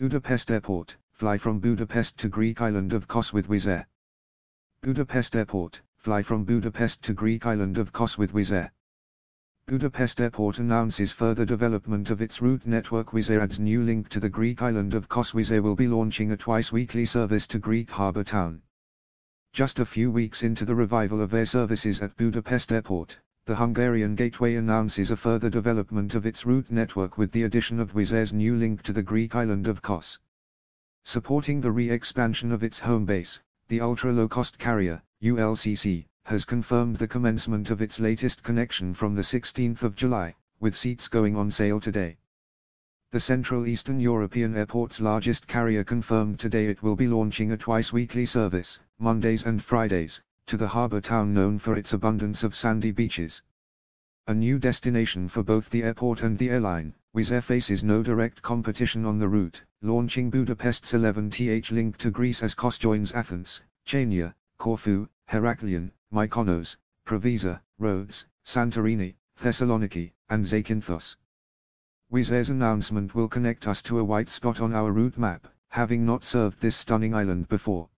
Budapest Airport, fly from Budapest to Greek island of Kos with Wizz Air. Budapest Airport, fly from Budapest to Greek island of Kos with Wizz Air. Budapest Airport announces further development of its route network Wizz Air adds new link to the Greek island of Kos Wizz Air will be launching a twice-weekly service to Greek harbour town. Just a few weeks into the revival of air services at Budapest Airport, the Hungarian Gateway announces a further development of its route network with the addition of Wizz Air's new link to the Greek island of Kos. Supporting the re-expansion of its home base, the ultra-low-cost carrier, ULCC, has confirmed the commencement of its latest connection from the 16th of July, with seats going on sale today. The Central Eastern European airport's largest carrier confirmed today it will be launching a twice-weekly service, Mondays and Fridays, to the harbour town known for its abundance of sandy beaches. A new destination for both the airport and the airline, Wizz Air faces no direct competition on the route, launching Budapest's 11th link to Greece as KOS joins Athens, Chania, Corfu, Heraklion, Mykonos, Preveza, Rhodes, Santorini, Thessaloniki, and Zakynthos. Wizz Air's announcement will connect us to a white spot on our route map, having not served this stunning island before.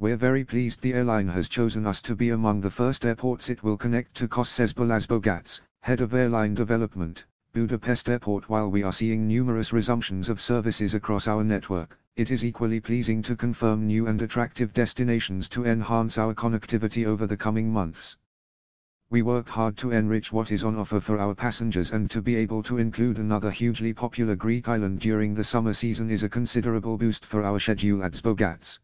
We're very pleased the airline has chosen us to be among the first airports it will connect to Kos says Balazs Bogats, head of airline development, Budapest Airport While we are seeing numerous resumptions of services across our network, it is equally pleasing to confirm new and attractive destinations to enhance our connectivity over the coming months. We work hard to enrich what is on offer for our passengers and to be able to include another hugely popular Greek island during the summer season is a considerable boost for our schedule at Bogats.